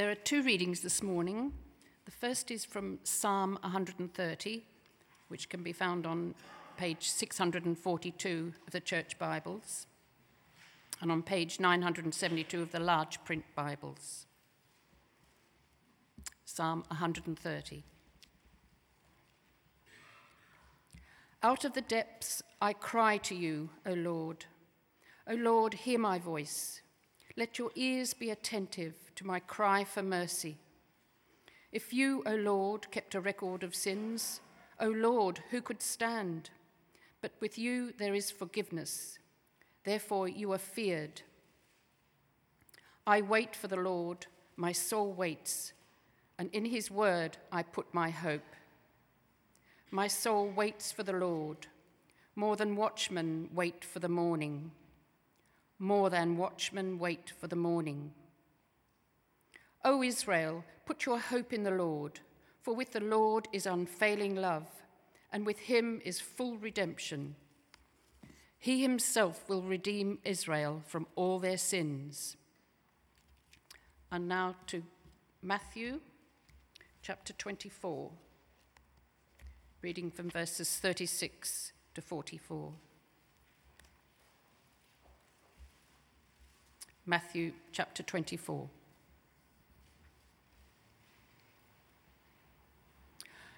There are two readings this morning. The first is from Psalm 130, which can be found on page 642 of the Church Bibles and on page 972 of the large print Bibles. Psalm 130. Out of the depths I cry to you, O Lord. O Lord, hear my voice. Let your ears be attentive to my cry for mercy. If you, O Lord, kept a record of sins, O Lord, who could stand? But with you there is forgiveness. Therefore you are feared. I wait for the Lord, my soul waits, and in his word I put my hope. My soul waits for the Lord, more than watchmen wait for the morning, more than watchmen wait for the morning. O Israel, put your hope in the Lord, for with the Lord is unfailing love, and with him is full redemption. He himself will redeem Israel from all their sins. And now to Matthew chapter 24, reading from verses 36 to 44. Matthew chapter 24.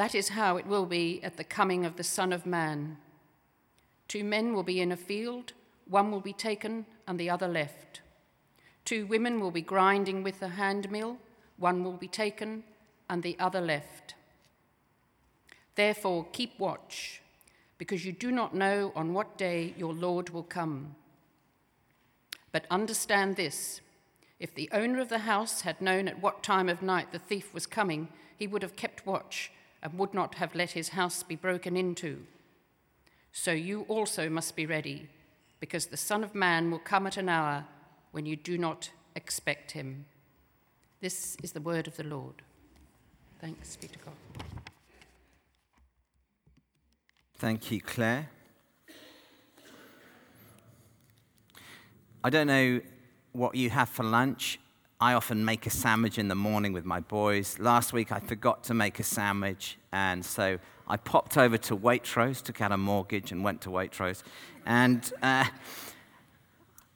That is how it will be at the coming of the Son of Man. Two men will be in a field, one will be taken and the other left. Two women will be grinding with a hand mill, one will be taken and the other left. Therefore, keep watch, because you do not know on what day your Lord will come. But understand this if the owner of the house had known at what time of night the thief was coming, he would have kept watch and would not have let his house be broken into. So you also must be ready, because the Son of Man will come at an hour when you do not expect him. This is the word of the Lord. Thanks be to God. Thank you, Claire. I don't know what you have for lunch. I often make a sandwich in the morning with my boys. Last week I forgot to make a sandwich, and so I popped over to Waitrose, took out a mortgage, and went to Waitrose. And uh,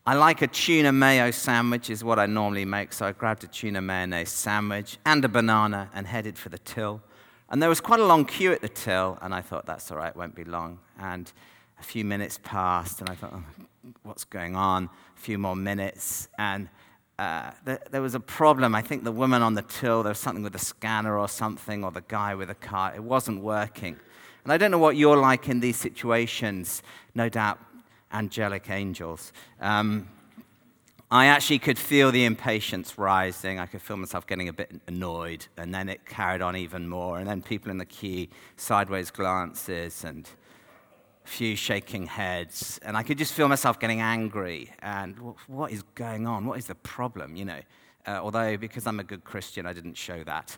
I like a tuna mayo sandwich, is what I normally make. So I grabbed a tuna mayonnaise sandwich and a banana and headed for the till. And there was quite a long queue at the till, and I thought, that's all right, won't be long. And a few minutes passed, and I thought, oh, what's going on? A few more minutes, and uh, there, was a problem. I think the woman on the till, there was something with the scanner or something, or the guy with the car. It wasn't working. And I don't know what you're like in these situations, no doubt, angelic angels. Um, I actually could feel the impatience rising. I could feel myself getting a bit annoyed. And then it carried on even more. And then people in the queue, sideways glances, and few shaking heads, and I could just feel myself getting angry. And what is going on? What is the problem? You know, uh, although because I'm a good Christian, I didn't show that.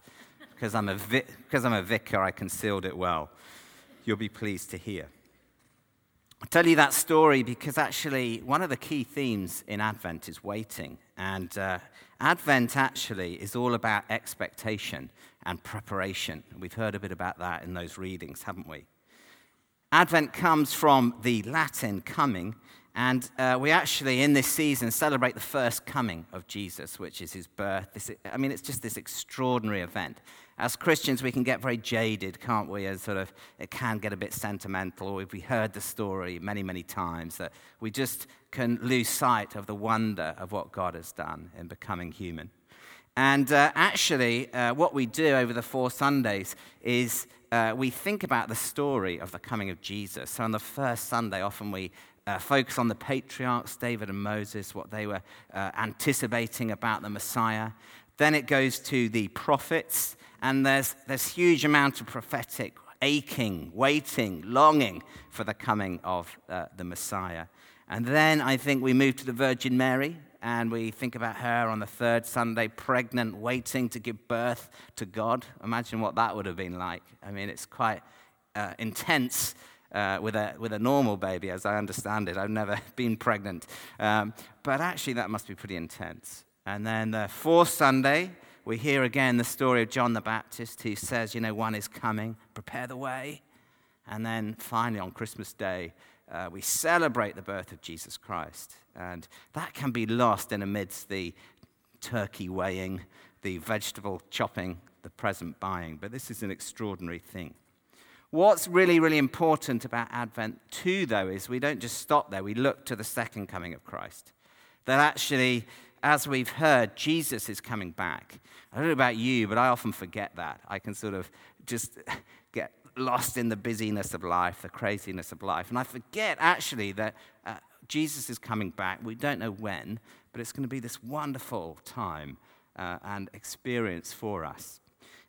Because I'm, a vi- because I'm a vicar, I concealed it well. You'll be pleased to hear. I tell you that story because actually one of the key themes in Advent is waiting. And uh, Advent actually is all about expectation and preparation. We've heard a bit about that in those readings, haven't we? Advent comes from the Latin coming, and uh, we actually, in this season, celebrate the first coming of Jesus, which is his birth. This, I mean, it's just this extraordinary event. As Christians, we can get very jaded, can't we? And sort of, it can get a bit sentimental. We've heard the story many, many times that we just can lose sight of the wonder of what God has done in becoming human. And uh, actually, uh, what we do over the four Sundays is uh, we think about the story of the coming of Jesus. So on the first Sunday, often we uh, focus on the patriarchs, David and Moses, what they were uh, anticipating about the Messiah. Then it goes to the prophets, and there's this huge amount of prophetic aching, waiting, longing for the coming of uh, the Messiah. And then I think we move to the Virgin Mary, and we think about her on the third Sunday, pregnant, waiting to give birth to God. Imagine what that would have been like. I mean, it's quite uh, intense. Uh, with, a, with a normal baby, as I understand it. I've never been pregnant. Um, but actually, that must be pretty intense. And then the fourth Sunday, we hear again the story of John the Baptist who says, You know, one is coming, prepare the way. And then finally, on Christmas Day, uh, we celebrate the birth of Jesus Christ. And that can be lost in amidst the turkey weighing, the vegetable chopping, the present buying. But this is an extraordinary thing. What's really, really important about Advent, too, though, is we don't just stop there. We look to the second coming of Christ. That actually as we've heard, Jesus is coming back. I don't know about you, but I often forget that. I can sort of just get lost in the busyness of life, the craziness of life. And I forget actually that uh, Jesus is coming back. We don't know when, but it's going to be this wonderful time uh, and experience for us.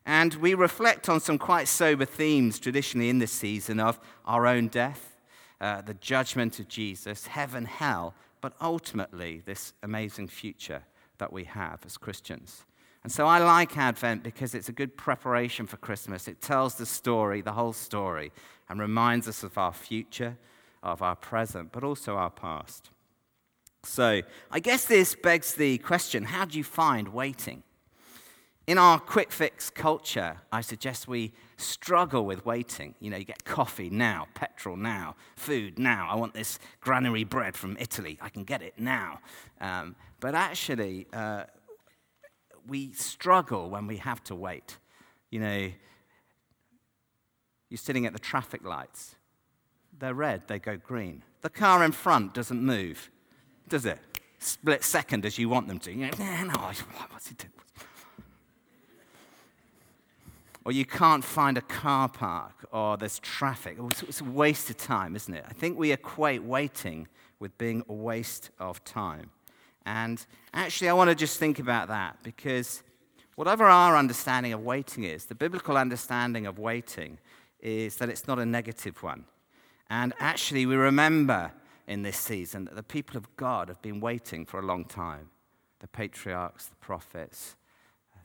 And we reflect on some quite sober themes traditionally in this season of our own death, uh, the judgment of Jesus, heaven, hell, but ultimately this amazing future that we have as Christians. And so I like Advent because it's a good preparation for Christmas. It tells the story, the whole story, and reminds us of our future, of our present, but also our past. So I guess this begs the question how do you find waiting? In our quick fix culture, I suggest we struggle with waiting. You know, you get coffee now, petrol now, food now. I want this granary bread from Italy. I can get it now. Um, but actually, uh, we struggle when we have to wait. You know, you're sitting at the traffic lights. They're red, they go green. The car in front doesn't move, does it? Split second as you want them to. You know, no, what's he doing? or you can't find a car park, or there's traffic. Oh, it's a waste of time, isn't it? I think we equate waiting with being a waste of time. And actually, I want to just think about that because whatever our understanding of waiting is, the biblical understanding of waiting is that it's not a negative one. And actually, we remember in this season that the people of God have been waiting for a long time the patriarchs, the prophets,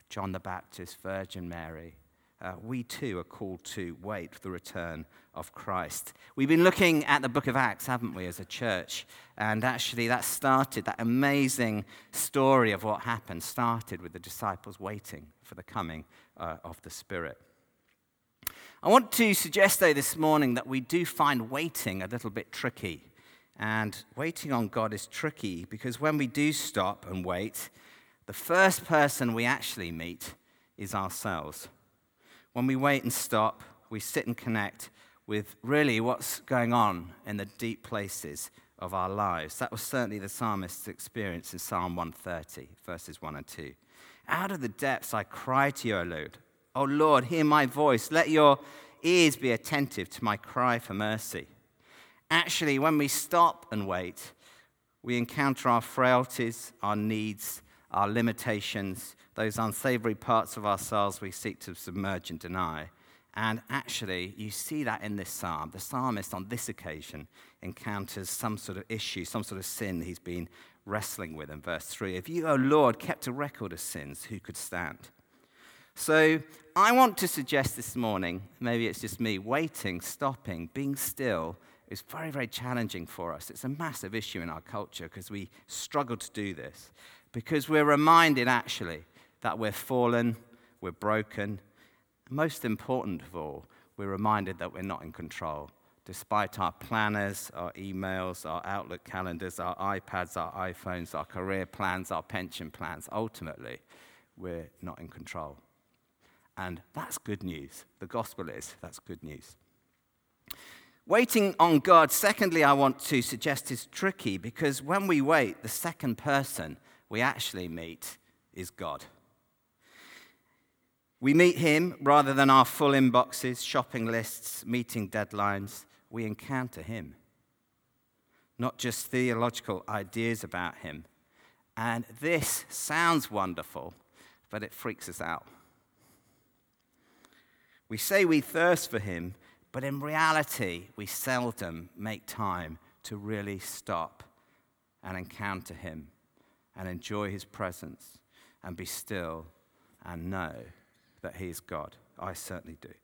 John the Baptist, Virgin Mary uh, we too are called to wait for the return of Christ. We've been looking at the book of Acts, haven't we, as a church? And actually, that started, that amazing story of what happened started with the disciples waiting for the coming uh, of the Spirit. I want to suggest, though, this morning that we do find waiting a little bit tricky. And waiting on God is tricky because when we do stop and wait, the first person we actually meet is ourselves. When we wait and stop, we sit and connect with really what's going on in the deep places of our lives. That was certainly the psalmist's experience in Psalm 130, verses 1 and 2. Out of the depths I cry to you, O Lord. O Lord, hear my voice. Let your ears be attentive to my cry for mercy. Actually, when we stop and wait, we encounter our frailties, our needs, our limitations, those unsavory parts of ourselves we seek to submerge and deny. And actually, you see that in this psalm. The psalmist, on this occasion, encounters some sort of issue, some sort of sin he's been wrestling with in verse 3. If you, O Lord, kept a record of sins, who could stand? So I want to suggest this morning, maybe it's just me, waiting, stopping, being still is very, very challenging for us. It's a massive issue in our culture because we struggle to do this because we're reminded actually that we're fallen, we're broken. Most important of all, we're reminded that we're not in control. Despite our planners, our emails, our Outlook calendars, our iPads, our iPhones, our career plans, our pension plans, ultimately, we're not in control. And that's good news. The gospel is that's good news. Waiting on God, secondly, I want to suggest is tricky because when we wait, the second person we actually meet is God. We meet Him rather than our full inboxes, shopping lists, meeting deadlines. We encounter Him. Not just theological ideas about Him. And this sounds wonderful, but it freaks us out. We say we thirst for him, but in reality, we seldom make time to really stop and encounter him and enjoy his presence and be still and know that he is God. I certainly do.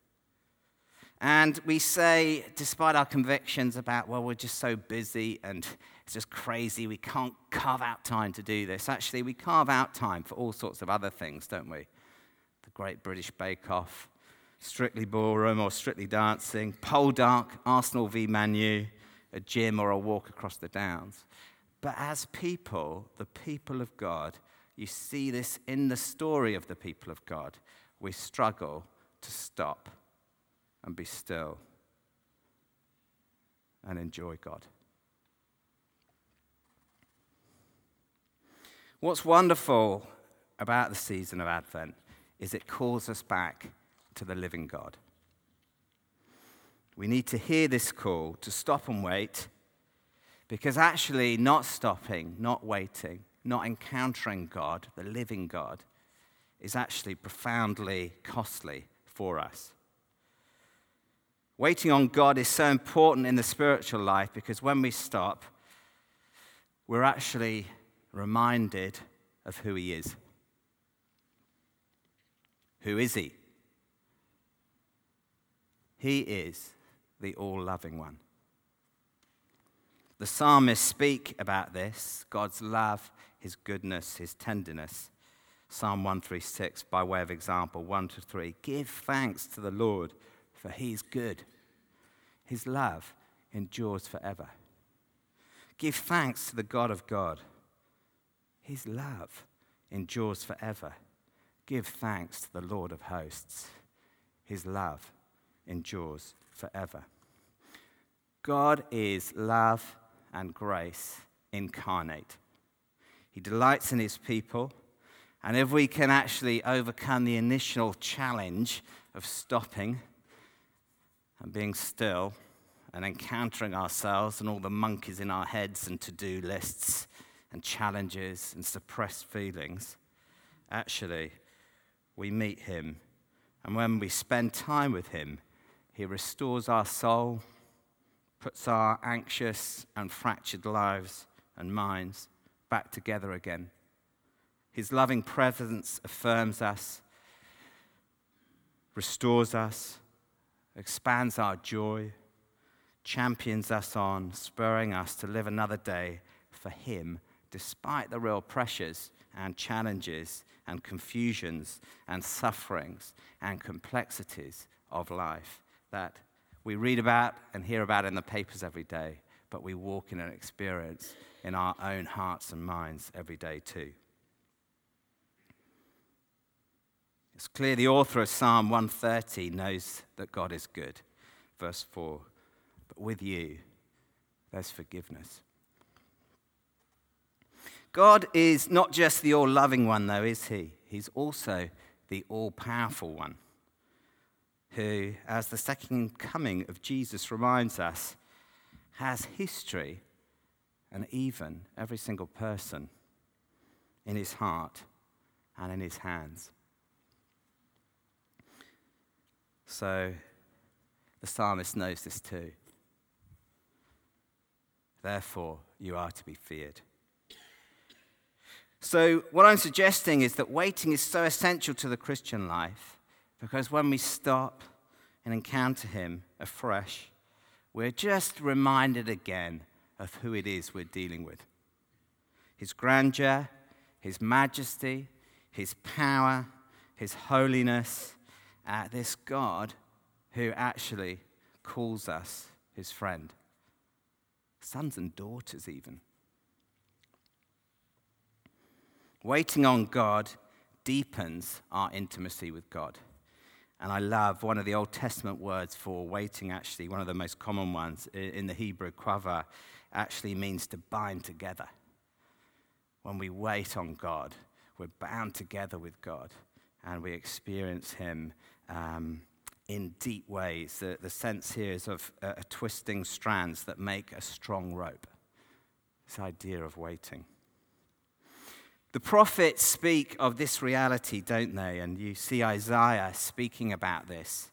And we say, despite our convictions about, well, we're just so busy and it's just crazy, we can't carve out time to do this. Actually, we carve out time for all sorts of other things, don't we? The Great British Bake Off, Strictly Ballroom or Strictly Dancing, Poldark, Arsenal v Man U, a gym or a walk across the downs. But as people, the people of God, you see this in the story of the people of God, we struggle to stop and be still and enjoy God. What's wonderful about the season of Advent is it calls us back to the living God. We need to hear this call to stop and wait because actually, not stopping, not waiting, not encountering God, the living God, is actually profoundly costly for us. Waiting on God is so important in the spiritual life because when we stop, we're actually reminded of who He is. Who is He? He is the all loving one. The psalmists speak about this God's love, His goodness, His tenderness. Psalm 136, by way of example, 1 to 3. Give thanks to the Lord, for He is good. His love endures forever. Give thanks to the God of God. His love endures forever. Give thanks to the Lord of hosts. His love endures forever. God is love and grace incarnate. He delights in his people, and if we can actually overcome the initial challenge of stopping and being still and encountering ourselves and all the monkeys in our heads and to do lists and challenges and suppressed feelings, actually, we meet him. And when we spend time with him, he restores our soul, puts our anxious and fractured lives and minds back together again. His loving presence affirms us, restores us, expands our joy, champions us on, spurring us to live another day for Him, despite the real pressures and challenges and confusions and sufferings and complexities of life that we read about and hear about in the papers every day, but we walk in an experience in our own hearts and minds every day too. It's clear the author of Psalm 130 knows that God is good. Verse 4 But with you, there's forgiveness. God is not just the all loving one, though, is He? He's also the all powerful one who, as the second coming of Jesus reminds us, has history and even every single person in his heart and in his hands. So the psalmist knows this too. Therefore, you are to be feared. So, what I'm suggesting is that waiting is so essential to the Christian life because when we stop and encounter Him afresh, we're just reminded again of who it is we're dealing with His grandeur, His majesty, His power, His holiness, uh, this God who actually calls us His friend. Sons and daughters, even. Waiting on God deepens our intimacy with God. And I love one of the Old Testament words for waiting, actually, one of the most common ones in the Hebrew, qavah, actually means to bind together. When we wait on God, we're bound together with God and we experience Him um, in deep ways. The, the, sense here is of uh, twisting strands that make a strong rope. This idea of waiting. The prophets speak of this reality, don't they? And you see Isaiah speaking about this.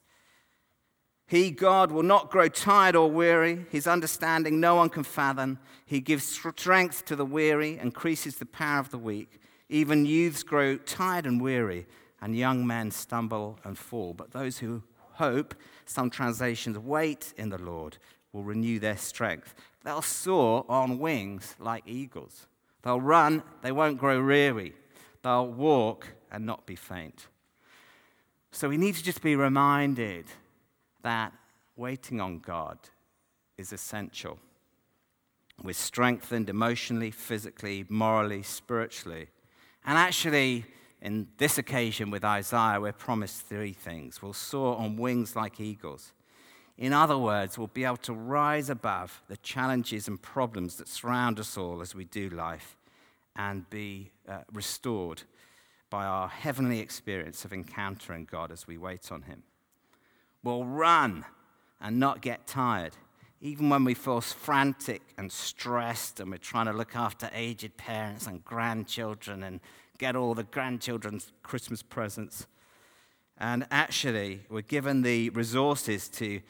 He, God, will not grow tired or weary. His understanding no one can fathom. He gives strength to the weary, increases the power of the weak. Even youths grow tired and weary, and young men stumble and fall. But those who hope, some translations, wait in the Lord, will renew their strength. They'll soar on wings like eagles. They'll run, they won't grow weary. They'll walk and not be faint. So we need to just be reminded that waiting on God is essential. We're strengthened emotionally, physically, morally, spiritually. And actually, in this occasion with Isaiah, we're promised three things. We'll soar on wings like eagles. In other words, we'll be able to rise above the challenges and problems that surround us all as we do life and be uh, restored by our heavenly experience of encountering God as we wait on Him. We'll run and not get tired, even when we feel frantic and stressed and we're trying to look after aged parents and grandchildren and get all the grandchildren's Christmas presents. And actually, we're given the resources to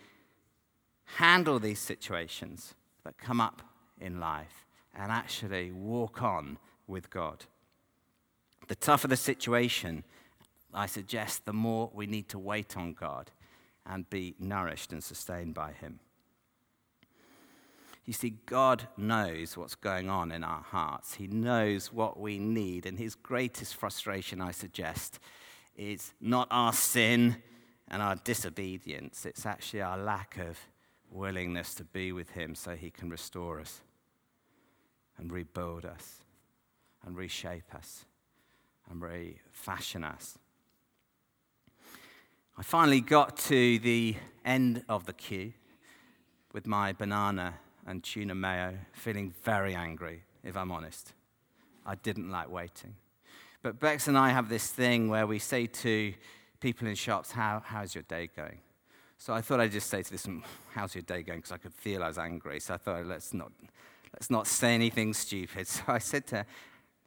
handle these situations that come up in life and actually walk on with God. The tougher the situation, I suggest the more we need to wait on God and be nourished and sustained by Him. You see, God knows what's going on in our hearts. He knows what we need. And His greatest frustration, I suggest, is not our sin and our disobedience, it's actually our lack of willingness to be with Him so He can restore us and rebuild us and reshape us and refashion us. I finally got to the end of the queue with my banana and tuna mayo, feeling very angry, if I'm honest. I didn't like waiting. But Bex and I have this thing where we say to people in shops, How, How's your day going? So I thought I'd just say to this, mm, How's your day going? Because I could feel I was angry. So I thought, let's not, let's not say anything stupid. So I said to her,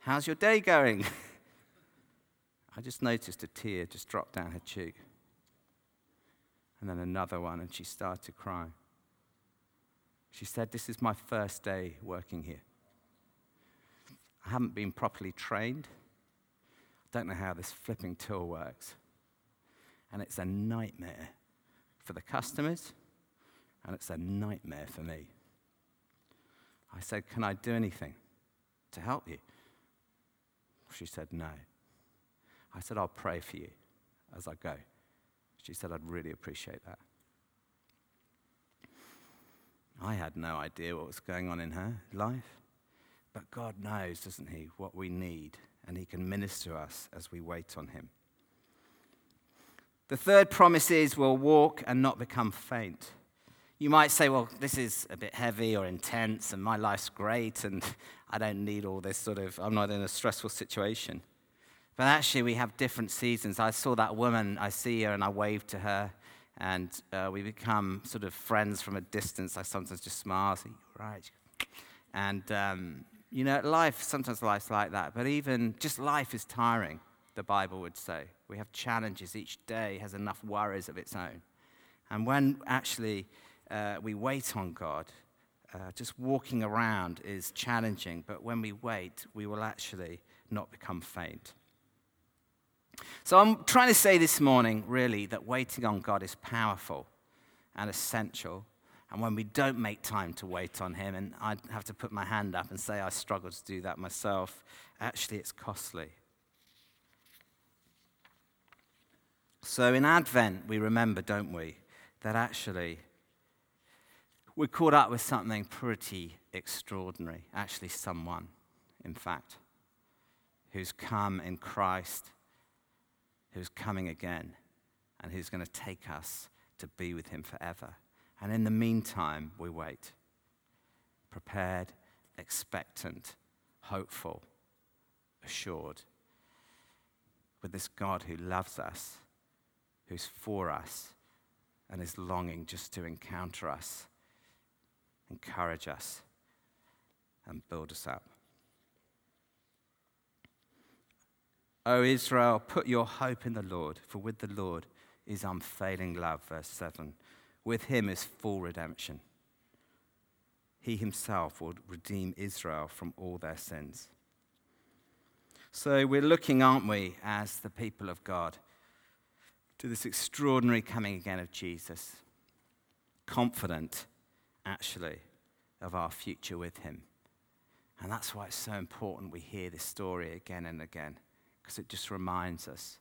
How's your day going? I just noticed a tear just drop down her cheek. And then another one, and she started to cry. She said, This is my first day working here. I haven't been properly trained. I don't know how this flipping tool works. And it's a nightmare for the customers, and it's a nightmare for me. I said, Can I do anything to help you? She said, No. I said, I'll pray for you as I go. She said, I'd really appreciate that. I had no idea what was going on in her life. But God knows, doesn't He, what we need, and He can minister us as we wait on Him. The third promise is we'll walk and not become faint. You might say, well, this is a bit heavy or intense, and my life's great, and I don't need all this sort of, I'm not in a stressful situation. But actually, we have different seasons. I saw that woman, I see her, and I wave to her and uh, we become sort of friends from a distance. I sometimes just smile, say, right. And, um, you know, life, sometimes life's like that, but even just life is tiring, the Bible would say. We have challenges. Each day has enough worries of its own. And when actually uh, we wait on God, uh, just walking around is challenging, but when we wait, we will actually not become faint. So I'm trying to say this morning, really, that waiting on God is powerful and essential. And when we don't make time to wait on Him, and I have to put my hand up and say I struggle to do that myself, actually it's costly. So in Advent, we remember, don't we, that actually we're caught up with something pretty extraordinary. Actually, someone, in fact, who's come in Christ who's coming again and who's going to take us to be with him forever. And in the meantime, we wait, prepared, expectant, hopeful, assured, with this God who loves us, who's for us, and is longing just to encounter us, encourage us, and build us up. O Israel, put your hope in the Lord, for with the Lord is unfailing love. Verse 7. With him is full redemption. He himself will redeem Israel from all their sins. So we're looking, aren't we, as the people of God, to this extraordinary coming again of Jesus, confident, actually, of our future with him. And that's why it's so important we hear this story again and again because it just reminds us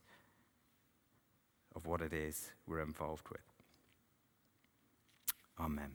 of what it is we're involved with. Amen.